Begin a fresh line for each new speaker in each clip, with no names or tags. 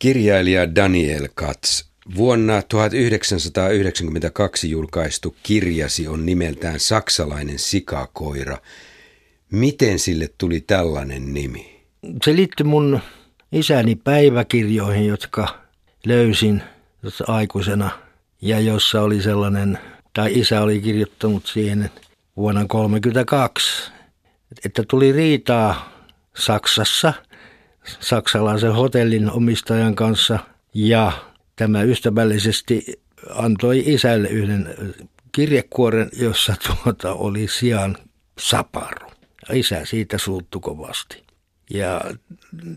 Kirjailija Daniel Katz. Vuonna 1992 julkaistu kirjasi on nimeltään Saksalainen sikakoira. Miten sille tuli tällainen nimi?
Se liittyy mun isäni päiväkirjoihin, jotka löysin aikuisena ja jossa oli sellainen, tai isä oli kirjoittanut siihen vuonna 1932, että tuli riitaa Saksassa saksalaisen hotellin omistajan kanssa ja tämä ystävällisesti antoi isälle yhden kirjekuoren, jossa tuota oli sijaan saparu. Isä siitä suuttu kovasti. Ja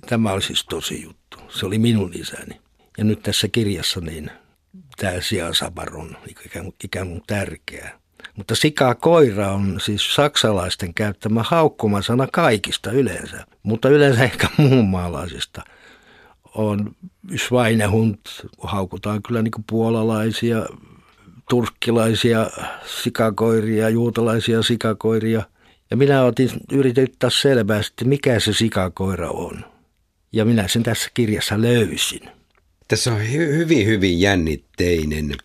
tämä oli siis tosi juttu. Se oli minun isäni. Ja nyt tässä kirjassa niin tämä sijaan on ikään, ikään kuin tärkeä. Mutta sika-koira on siis saksalaisten käyttämä haukkumasana kaikista yleensä, mutta yleensä ehkä muun maalaisista. On Schweinehund, haukutaan kyllä niin kuin puolalaisia, turkkilaisia sikakoiria, juutalaisia sikakoiria. Ja minä otin, yritin ottaa selvää että mikä se sikakoira on. Ja minä sen tässä kirjassa löysin.
Tässä on hy- hyvin, hyvin jännitteinen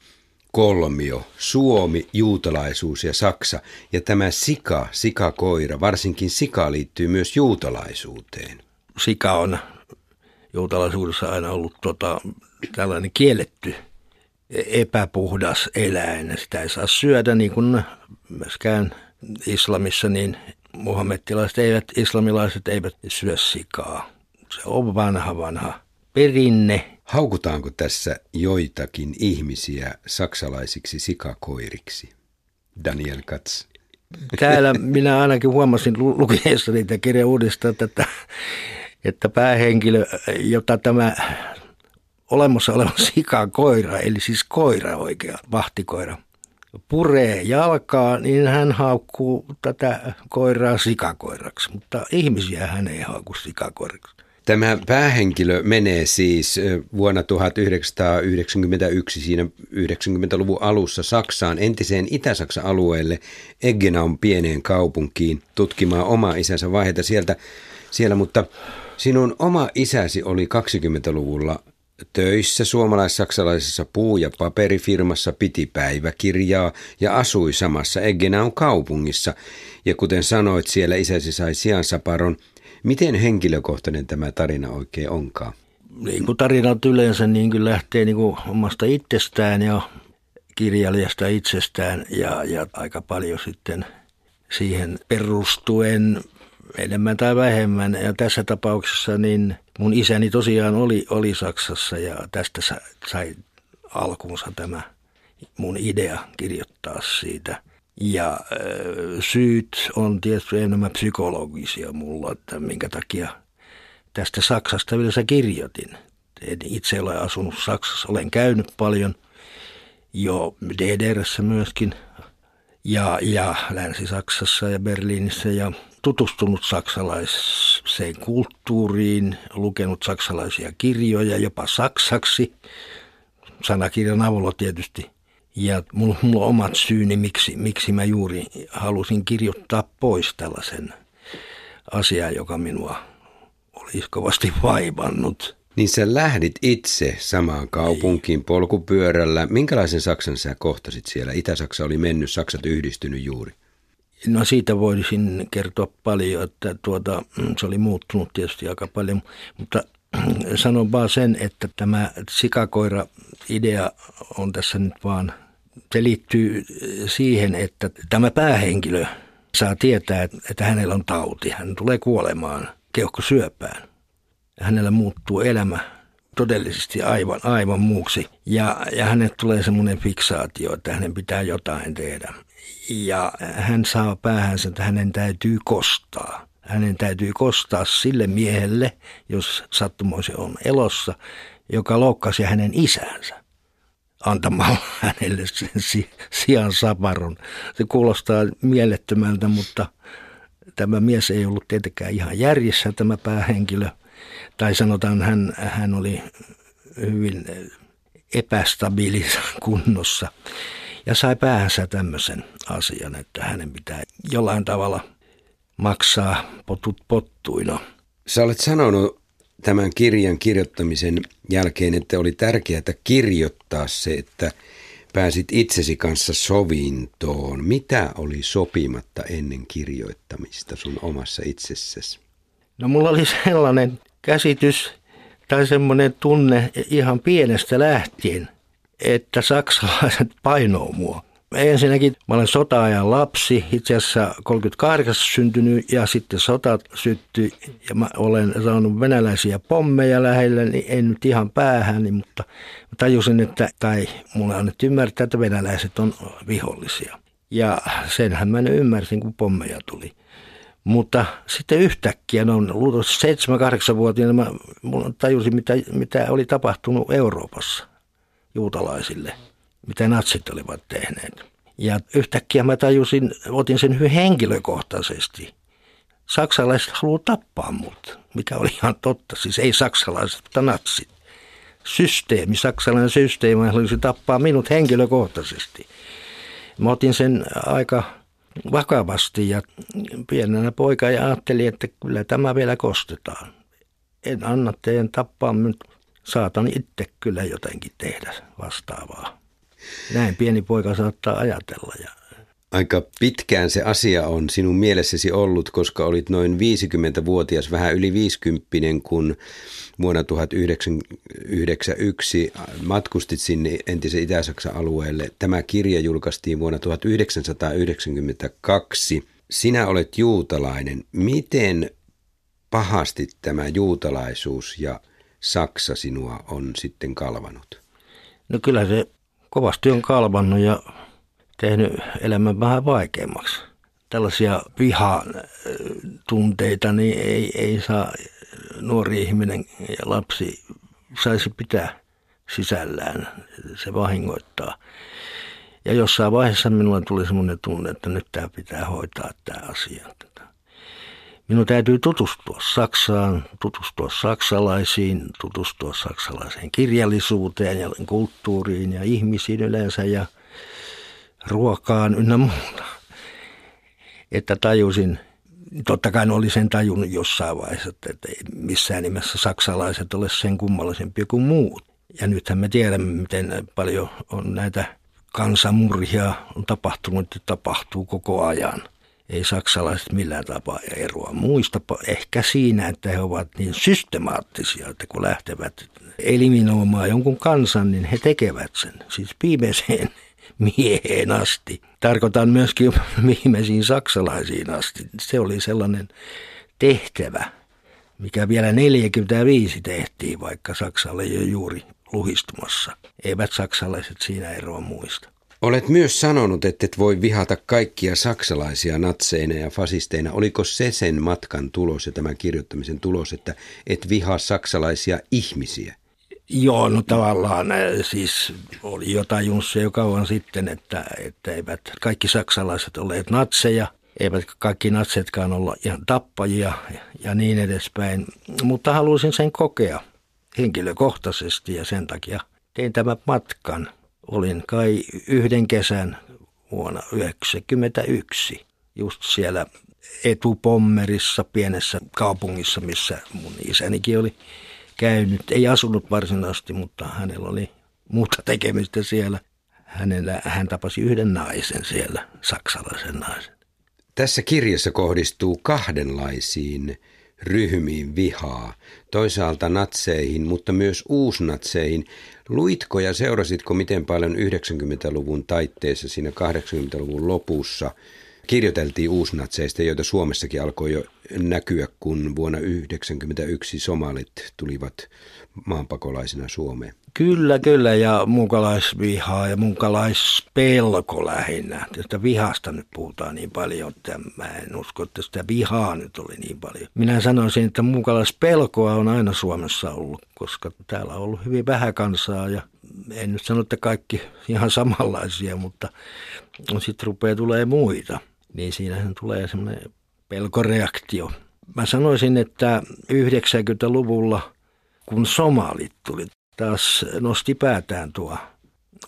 kolmio, Suomi, juutalaisuus ja Saksa. Ja tämä sika, sikakoira, varsinkin sika liittyy myös juutalaisuuteen.
Sika on juutalaisuudessa aina ollut tota, tällainen kielletty epäpuhdas eläin. Sitä ei saa syödä niin kuin myöskään islamissa, niin muhammettilaiset eivät, islamilaiset eivät syö sikaa. Se on vanha, vanha perinne
Haukutaanko tässä joitakin ihmisiä saksalaisiksi sikakoiriksi? Daniel Katz.
Täällä minä ainakin huomasin lukiessa niitä kirjan uudestaan, että, että päähenkilö, jota tämä olemassa oleva sikakoira, eli siis koira oikea, vahtikoira, puree jalkaa, niin hän haukkuu tätä koiraa sikakoiraksi, mutta ihmisiä hän ei haukku sikakoiraksi.
Tämä päähenkilö menee siis vuonna 1991 siinä 90-luvun alussa Saksaan, entiseen Itä-Saksan alueelle, Eggenaun pieneen kaupunkiin tutkimaan omaa isänsä vaiheita sieltä, siellä, mutta sinun oma isäsi oli 20-luvulla töissä suomalais-saksalaisessa puu- ja paperifirmassa, piti päiväkirjaa ja asui samassa Eggenaun kaupungissa. Ja kuten sanoit, siellä isäsi sai siansaparon – Miten henkilökohtainen tämä tarina oikein onkaan?
Niin kuin tarinat yleensä niin kuin lähtee niin kuin omasta itsestään ja kirjailijasta itsestään ja, ja aika paljon sitten siihen perustuen enemmän tai vähemmän. Ja tässä tapauksessa niin mun isäni tosiaan oli, oli Saksassa ja tästä sai alkunsa tämä mun idea kirjoittaa siitä – ja syyt on tietysti enemmän psykologisia mulla, että minkä takia tästä Saksasta yleensä kirjoitin. En itse ole asunut Saksassa, olen käynyt paljon jo DDRssä myöskin ja, ja Länsi-Saksassa ja Berliinissä ja tutustunut saksalaiseen kulttuuriin, lukenut saksalaisia kirjoja jopa saksaksi, sanakirjan avulla tietysti – ja mulla, mulla on omat syyni, miksi, miksi mä juuri halusin kirjoittaa pois tällaisen asian, joka minua olisi kovasti vaivannut.
Niin sä lähdit itse samaan kaupunkiin polkupyörällä. Minkälaisen Saksan sä kohtasit siellä? Itä-Saksa oli mennyt, Saksat yhdistynyt juuri.
No siitä voisin kertoa paljon, että tuota, se oli muuttunut tietysti aika paljon, mutta sanon vaan sen, että tämä sikakoira-idea on tässä nyt vaan se liittyy siihen, että tämä päähenkilö saa tietää, että hänellä on tauti. Hän tulee kuolemaan keuhkosyöpään. Hänellä muuttuu elämä todellisesti aivan, aivan muuksi. Ja, ja hänet tulee semmoinen fiksaatio, että hänen pitää jotain tehdä. Ja hän saa päähänsä, että hänen täytyy kostaa. Hänen täytyy kostaa sille miehelle, jos sattumoisi on elossa, joka loukkasi hänen isänsä antamalla hänelle sen sijaan saparon. Se kuulostaa mielettömältä, mutta tämä mies ei ollut tietenkään ihan järjessä tämä päähenkilö. Tai sanotaan, hän, hän oli hyvin epästabiilissa kunnossa ja sai päänsä tämmöisen asian, että hänen pitää jollain tavalla maksaa potut pottuina.
Sä olet sanonut tämän kirjan kirjoittamisen jälkeen, että oli tärkeää kirjoittaa se, että pääsit itsesi kanssa sovintoon. Mitä oli sopimatta ennen kirjoittamista sun omassa itsessäsi?
No mulla oli sellainen käsitys tai semmoinen tunne ihan pienestä lähtien, että saksalaiset painoo mua. Ensinnäkin mä olen sota-ajan lapsi, itse asiassa 38 syntynyt ja sitten sota syttyi ja mä olen saanut venäläisiä pommeja lähellä, niin en nyt ihan päähän, niin, mutta tajusin, että, tai mulle nyt ymmärtää, että venäläiset on vihollisia. Ja senhän mä ymmärsin, kun pommeja tuli. Mutta sitten yhtäkkiä, no luultavasti 7-8-vuotiaana mä tajusin, mitä, mitä oli tapahtunut Euroopassa juutalaisille – mitä natsit olivat tehneet. Ja yhtäkkiä mä tajusin, otin sen hyvin henkilökohtaisesti. Saksalaiset haluavat tappaa mut, mikä oli ihan totta. Siis ei saksalaiset, mutta natsit. Systeemi, saksalainen systeemi halusi tappaa minut henkilökohtaisesti. Mä otin sen aika vakavasti ja pienenä poika ja ajattelin, että kyllä tämä vielä kostetaan. En anna teidän tappaa, mutta saatan itse kyllä jotenkin tehdä vastaavaa. Näin pieni poika saattaa ajatella. Ja...
Aika pitkään se asia on sinun mielessäsi ollut, koska olit noin 50-vuotias, vähän yli 50, kun vuonna 1991 matkustit sinne entisen Itä-Saksan alueelle. Tämä kirja julkaistiin vuonna 1992. Sinä olet juutalainen. Miten pahasti tämä juutalaisuus ja Saksa sinua on sitten kalvanut?
No kyllä se kovasti on kalvannut ja tehnyt elämän vähän vaikeammaksi. Tällaisia vihatunteita niin ei, ei saa nuori ihminen ja lapsi saisi pitää sisällään. Se vahingoittaa. Ja jossain vaiheessa minulla tuli semmoinen tunne, että nyt tämä pitää hoitaa tämä asia. Minun täytyy tutustua Saksaan, tutustua saksalaisiin, tutustua saksalaiseen kirjallisuuteen ja kulttuuriin ja ihmisiin yleensä ja ruokaan ynnä muuta. Että tajusin, totta kai oli sen tajunnut jossain vaiheessa, että ei missään nimessä saksalaiset ole sen kummallisempia kuin muut. Ja nythän me tiedämme, miten paljon on näitä kansanmurhia on tapahtunut ja tapahtuu koko ajan – ei saksalaiset millään tapaa eroa muista. Ehkä siinä, että he ovat niin systemaattisia, että kun lähtevät eliminoimaan jonkun kansan, niin he tekevät sen. Siis viimeiseen mieheen asti. Tarkoitan myöskin viimeisiin saksalaisiin asti. Se oli sellainen tehtävä, mikä vielä 45 tehtiin, vaikka Saksa oli jo juuri luhistumassa. Eivät saksalaiset siinä eroa muista.
Olet myös sanonut, että et voi vihata kaikkia saksalaisia natseina ja fasisteina. Oliko se sen matkan tulos ja tämän kirjoittamisen tulos, että et vihaa saksalaisia ihmisiä?
Joo, no tavallaan äh, siis oli jotain junssia jo kauan sitten, että, että eivät kaikki saksalaiset olleet natseja, eivät kaikki natsetkaan olla ihan tappajia ja niin edespäin. Mutta halusin sen kokea henkilökohtaisesti ja sen takia tein tämän matkan – olin kai yhden kesän vuonna 1991 just siellä Etupommerissa, pienessä kaupungissa, missä mun isänikin oli käynyt. Ei asunut varsinaisesti, mutta hänellä oli muuta tekemistä siellä. Hänellä, hän tapasi yhden naisen siellä, saksalaisen naisen.
Tässä kirjassa kohdistuu kahdenlaisiin ryhmiin vihaa, toisaalta natseihin, mutta myös uusnatseihin. Luitko ja seurasitko miten paljon 90-luvun taitteessa, siinä 80-luvun lopussa, kirjoiteltiin uusnatseista, joita Suomessakin alkoi jo näkyä, kun vuonna 1991 somalit tulivat maanpakolaisina Suomeen?
Kyllä, kyllä, ja muukalaisvihaa ja muukalaispelko lähinnä. Tästä vihasta nyt puhutaan niin paljon, että mä en usko, että sitä vihaa nyt oli niin paljon. Minä sanoisin, että muukalaispelkoa on aina Suomessa ollut, koska täällä on ollut hyvin vähän kansaa ja en nyt sano, että kaikki ihan samanlaisia, mutta sitten rupeaa tulee muita. Niin siinähän tulee semmoinen pelkoreaktio. Mä sanoisin, että 90-luvulla, kun somalit tuli taas nosti päätään tuo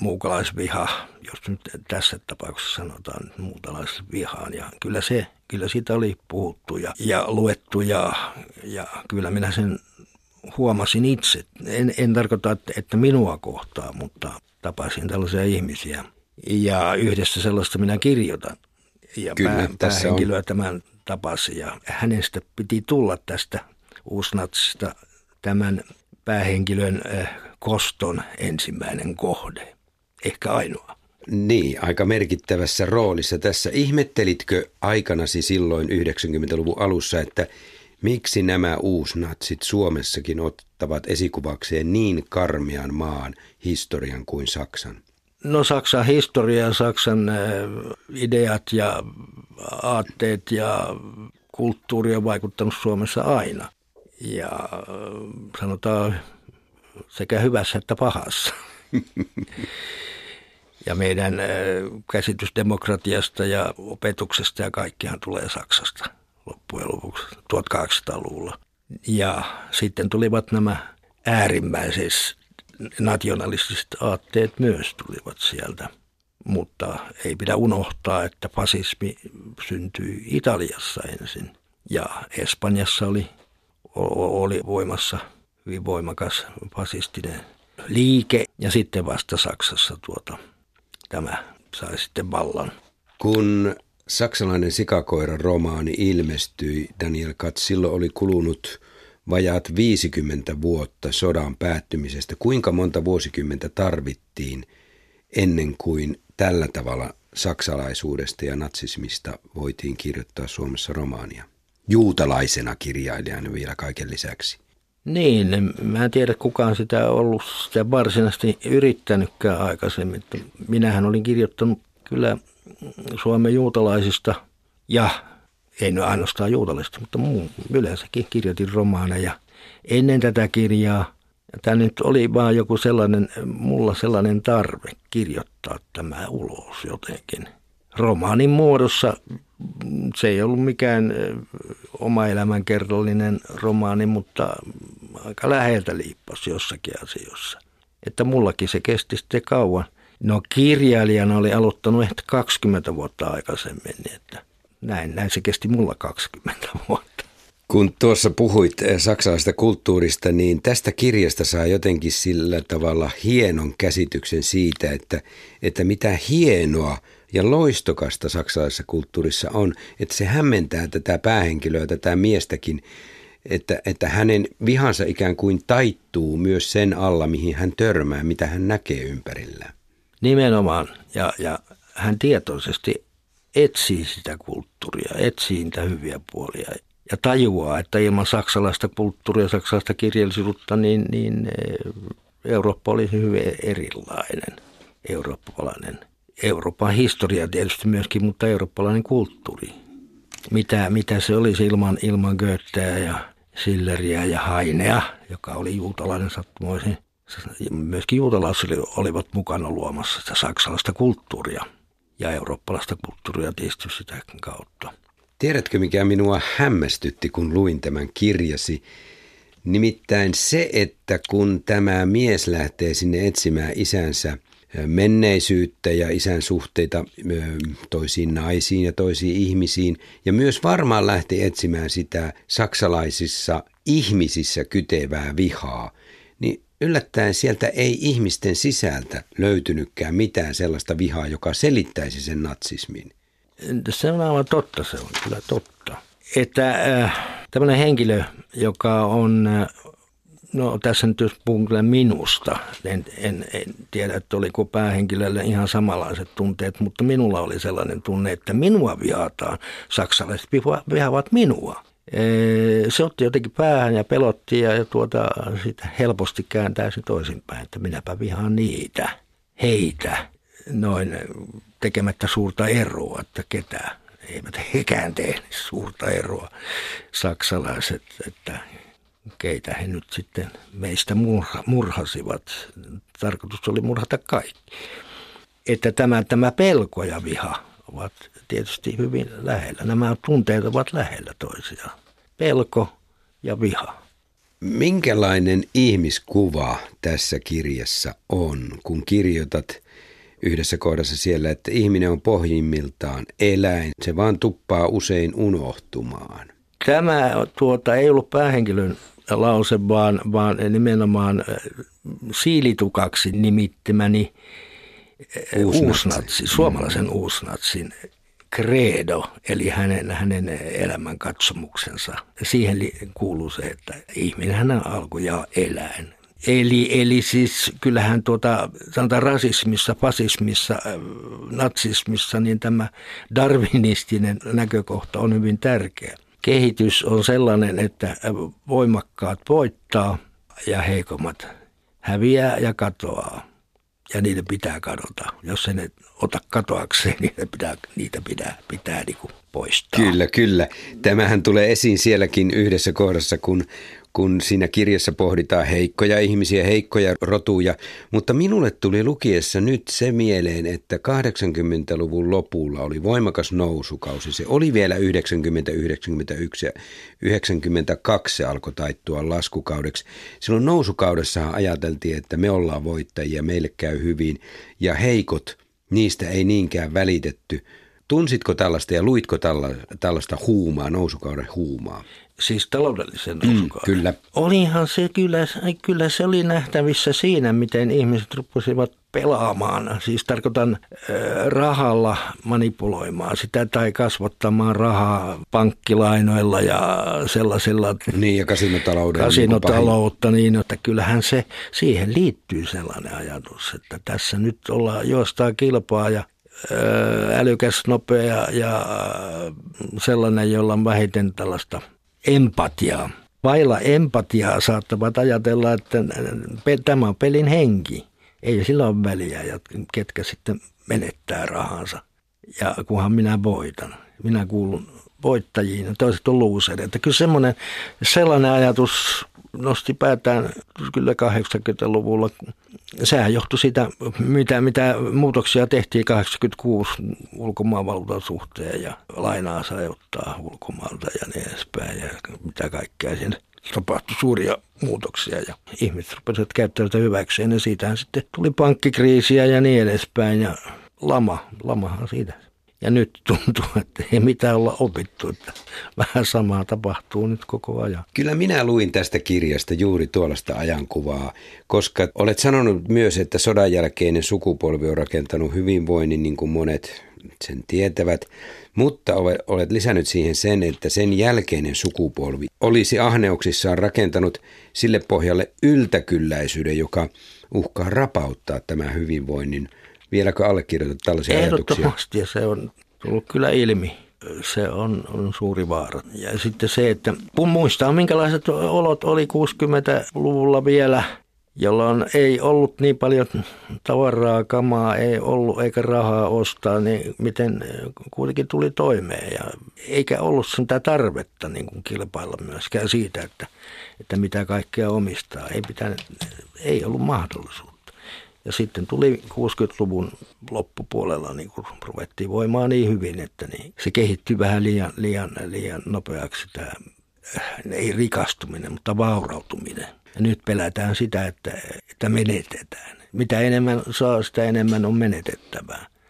muukalaisviha, jos nyt tässä tapauksessa sanotaan muukalaisvihaan. Ja kyllä, se, kyllä siitä oli puhuttu ja, ja luettu ja, ja kyllä minä sen huomasin itse. En, en tarkoita, että minua kohtaa, mutta tapasin tällaisia ihmisiä. Ja yhdessä sellaista minä kirjoitan. Ja
Kyllä,
pää,
tässä
päähenkilöä
on.
tämän tapasi. Ja hänestä piti tulla tästä uusnatsista tämän päähenkilön äh, koston ensimmäinen kohde. Ehkä ainoa.
Niin, aika merkittävässä roolissa tässä. Ihmettelitkö aikanasi silloin 90-luvun alussa, että miksi nämä uusnatsit Suomessakin ottavat esikuvakseen niin karmian maan historian kuin Saksan?
No Saksan historia, Saksan äh, ideat ja aatteet ja kulttuuri on vaikuttanut Suomessa aina. Ja äh, sanotaan sekä hyvässä että pahassa. ja meidän äh, käsitys demokratiasta ja opetuksesta ja kaikkihan tulee Saksasta loppujen lopuksi 1800-luvulla. Ja sitten tulivat nämä äärimmäiset nationalistiset aatteet myös tulivat sieltä. Mutta ei pidä unohtaa, että fasismi syntyi Italiassa ensin. Ja Espanjassa oli, oli voimassa hyvin voimakas fasistinen liike. Ja sitten vasta Saksassa tuota, tämä sai sitten vallan.
Kun saksalainen sikakoiran romaani ilmestyi, Daniel Katz, silloin oli kulunut vajaat 50 vuotta sodan päättymisestä. Kuinka monta vuosikymmentä tarvittiin ennen kuin tällä tavalla saksalaisuudesta ja natsismista voitiin kirjoittaa Suomessa romaania? Juutalaisena kirjailijana vielä kaiken lisäksi.
Niin, mä en tiedä kukaan sitä ollut sitä varsinaisesti yrittänytkään aikaisemmin. Minähän olin kirjoittanut kyllä Suomen juutalaisista ja ei nyt ainoastaan juutalaisista, mutta muu, yleensäkin kirjoitin romaaneja ennen tätä kirjaa. Tämä nyt oli vaan joku sellainen, mulla sellainen tarve kirjoittaa tämä ulos jotenkin. Romaanin muodossa se ei ollut mikään oma elämänkerrallinen romaani, mutta aika läheltä liippasi jossakin asioissa. Että mullakin se kesti sitten kauan. No kirjailijana oli aloittanut ehkä 20 vuotta aikaisemmin, niin että näin, näin se kesti mulla 20 vuotta.
Kun tuossa puhuit saksalaisesta kulttuurista, niin tästä kirjasta saa jotenkin sillä tavalla hienon käsityksen siitä, että, että mitä hienoa ja loistokasta saksalaisessa kulttuurissa on, että se hämmentää tätä päähenkilöä, tätä miestäkin, että, että hänen vihansa ikään kuin taittuu myös sen alla, mihin hän törmää, mitä hän näkee ympärillään.
Nimenomaan, ja, ja hän tietoisesti etsii sitä kulttuuria, etsii niitä hyviä puolia ja tajuaa, että ilman saksalaista kulttuuria, saksalaista kirjallisuutta, niin, niin Eurooppa olisi hyvin erilainen, eurooppalainen. Euroopan historia tietysti myöskin, mutta eurooppalainen kulttuuri. Mitä, mitä se olisi ilman, ilman Goetheä ja Silleriä ja Hainea, joka oli juutalainen sattumoisin. Myöskin juutalaiset olivat mukana luomassa sitä saksalaista kulttuuria ja eurooppalaista kulttuuria tietysti sitä kautta.
Tiedätkö, mikä minua hämmästytti, kun luin tämän kirjasi? Nimittäin se, että kun tämä mies lähtee sinne etsimään isänsä menneisyyttä ja isän suhteita toisiin naisiin ja toisiin ihmisiin, ja myös varmaan lähti etsimään sitä saksalaisissa ihmisissä kytevää vihaa, niin yllättäen sieltä ei ihmisten sisältä löytynytkään mitään sellaista vihaa, joka selittäisi sen natsismin.
Se on aivan totta, se on kyllä totta. Että äh, tämmöinen henkilö, joka on, no tässä nyt jos puhun kyllä minusta, en, en, en tiedä, että oliko päähenkilölle ihan samanlaiset tunteet, mutta minulla oli sellainen tunne, että minua vihataan, saksalaiset vihaavat minua. Se otti jotenkin päähän ja pelotti ja, ja tuota, sitä helposti kääntää se toisinpäin, että minäpä vihaan niitä, heitä, noin tekemättä suurta eroa, että ketä eivät hekään tehneet suurta eroa saksalaiset, että keitä he nyt sitten meistä murha, murhasivat. Tarkoitus oli murhata kaikki. Että tämä, tämä pelko ja viha ovat tietysti hyvin lähellä. Nämä tunteet ovat lähellä toisiaan. Pelko ja viha.
Minkälainen ihmiskuva tässä kirjassa on, kun kirjoitat – yhdessä kohdassa siellä, että ihminen on pohjimmiltaan eläin. Se vaan tuppaa usein unohtumaan.
Tämä tuota, ei ollut päähenkilön lause, vaan, vaan nimenomaan siilitukaksi nimittämäni uusnatsi, uusnatsi suomalaisen uusnatsin credo, eli hänen, hänen elämänkatsomuksensa. Siihen kuuluu se, että ihminen hän alkujaan eläin. Eli, eli siis kyllähän tuota, sanotaan rasismissa, fasismissa, äh, natsismissa, niin tämä darwinistinen näkökohta on hyvin tärkeä. Kehitys on sellainen, että voimakkaat voittaa ja heikommat häviää ja katoaa ja niitä pitää kadota. Jos se ne ota katoakseen, niin niitä pitää, niitä pitää, pitää niin kuin poistaa.
Kyllä, kyllä. Tämähän tulee esiin sielläkin yhdessä kohdassa, kun kun siinä kirjassa pohditaan heikkoja ihmisiä, heikkoja rotuja, mutta minulle tuli lukiessa nyt se mieleen, että 80-luvun lopulla oli voimakas nousukausi. Se oli vielä 90, 91 ja 92 se alkoi taittua laskukaudeksi. Silloin nousukaudessahan ajateltiin, että me ollaan voittajia, meille käy hyvin ja heikot, niistä ei niinkään välitetty. Tunsitko tällaista ja luitko tällaista huumaa, nousukauden huumaa?
Siis taloudellisen. Mm,
kyllä.
Olihan se kyllä, kyllä se oli nähtävissä siinä, miten ihmiset rupesivat pelaamaan, siis tarkoitan äh, rahalla manipuloimaan sitä tai kasvattamaan rahaa pankkilainoilla ja sellaisilla.
Niin ja kasinotalouden.
Kasinotaloutta niin, että kyllähän se, siihen liittyy sellainen ajatus, että tässä nyt ollaan juostaa kilpaa ja älykäs, nopea ja sellainen, jolla on vähiten tällaista empatiaa. Vailla empatiaa saattavat ajatella, että tämä on pelin henki. Ei sillä ole väliä, ketkä sitten menettää rahansa. Ja kunhan minä voitan. Minä kuulun voittajiin ja toiset on luuseja. Että kyllä semmoinen, sellainen ajatus nosti päätään kyllä 80-luvulla. Sehän johtui siitä, mitä, mitä muutoksia tehtiin 86 ulkomaanvaluutan suhteen ja lainaa sai ottaa ulkomailta ja niin edespäin ja mitä kaikkea siinä tapahtui suuria muutoksia ja ihmiset rupesivat käyttämään sitä hyväkseen ja siitähän sitten tuli pankkikriisiä ja niin edespäin ja lama, lamahan siitä ja nyt tuntuu, että ei mitään olla opittu, että vähän samaa tapahtuu nyt koko ajan.
Kyllä minä luin tästä kirjasta juuri tuollaista ajankuvaa, koska olet sanonut myös, että sodan jälkeinen sukupolvi on rakentanut hyvinvoinnin niin kuin monet sen tietävät, mutta olet lisännyt siihen sen, että sen jälkeinen sukupolvi olisi ahneuksissaan rakentanut sille pohjalle yltäkylläisyyden, joka uhkaa rapauttaa tämän hyvinvoinnin – Vieläkö allekirjoitat tällaisia
Ehdottomasti,
ajatuksia?
ja se on tullut kyllä ilmi. Se on, on suuri vaara. Ja sitten se, että kun muistaa minkälaiset olot oli 60-luvulla vielä, jolloin ei ollut niin paljon tavaraa, kamaa, ei ollut eikä rahaa ostaa, niin miten kuitenkin tuli toimeen. Ja eikä ollut sitä tarvetta niin kuin kilpailla myöskään siitä, että, että mitä kaikkea omistaa. Ei, pitänyt, ei ollut mahdollisuus. Ja sitten tuli 60-luvun loppupuolella, niin kun ruvettiin voimaan niin hyvin, että niin se kehittyi vähän liian, liian, liian nopeaksi tämä, äh, ei rikastuminen, mutta vaurautuminen. Ja nyt pelätään sitä, että, että menetetään. Mitä enemmän saa, sitä enemmän on menetettävää.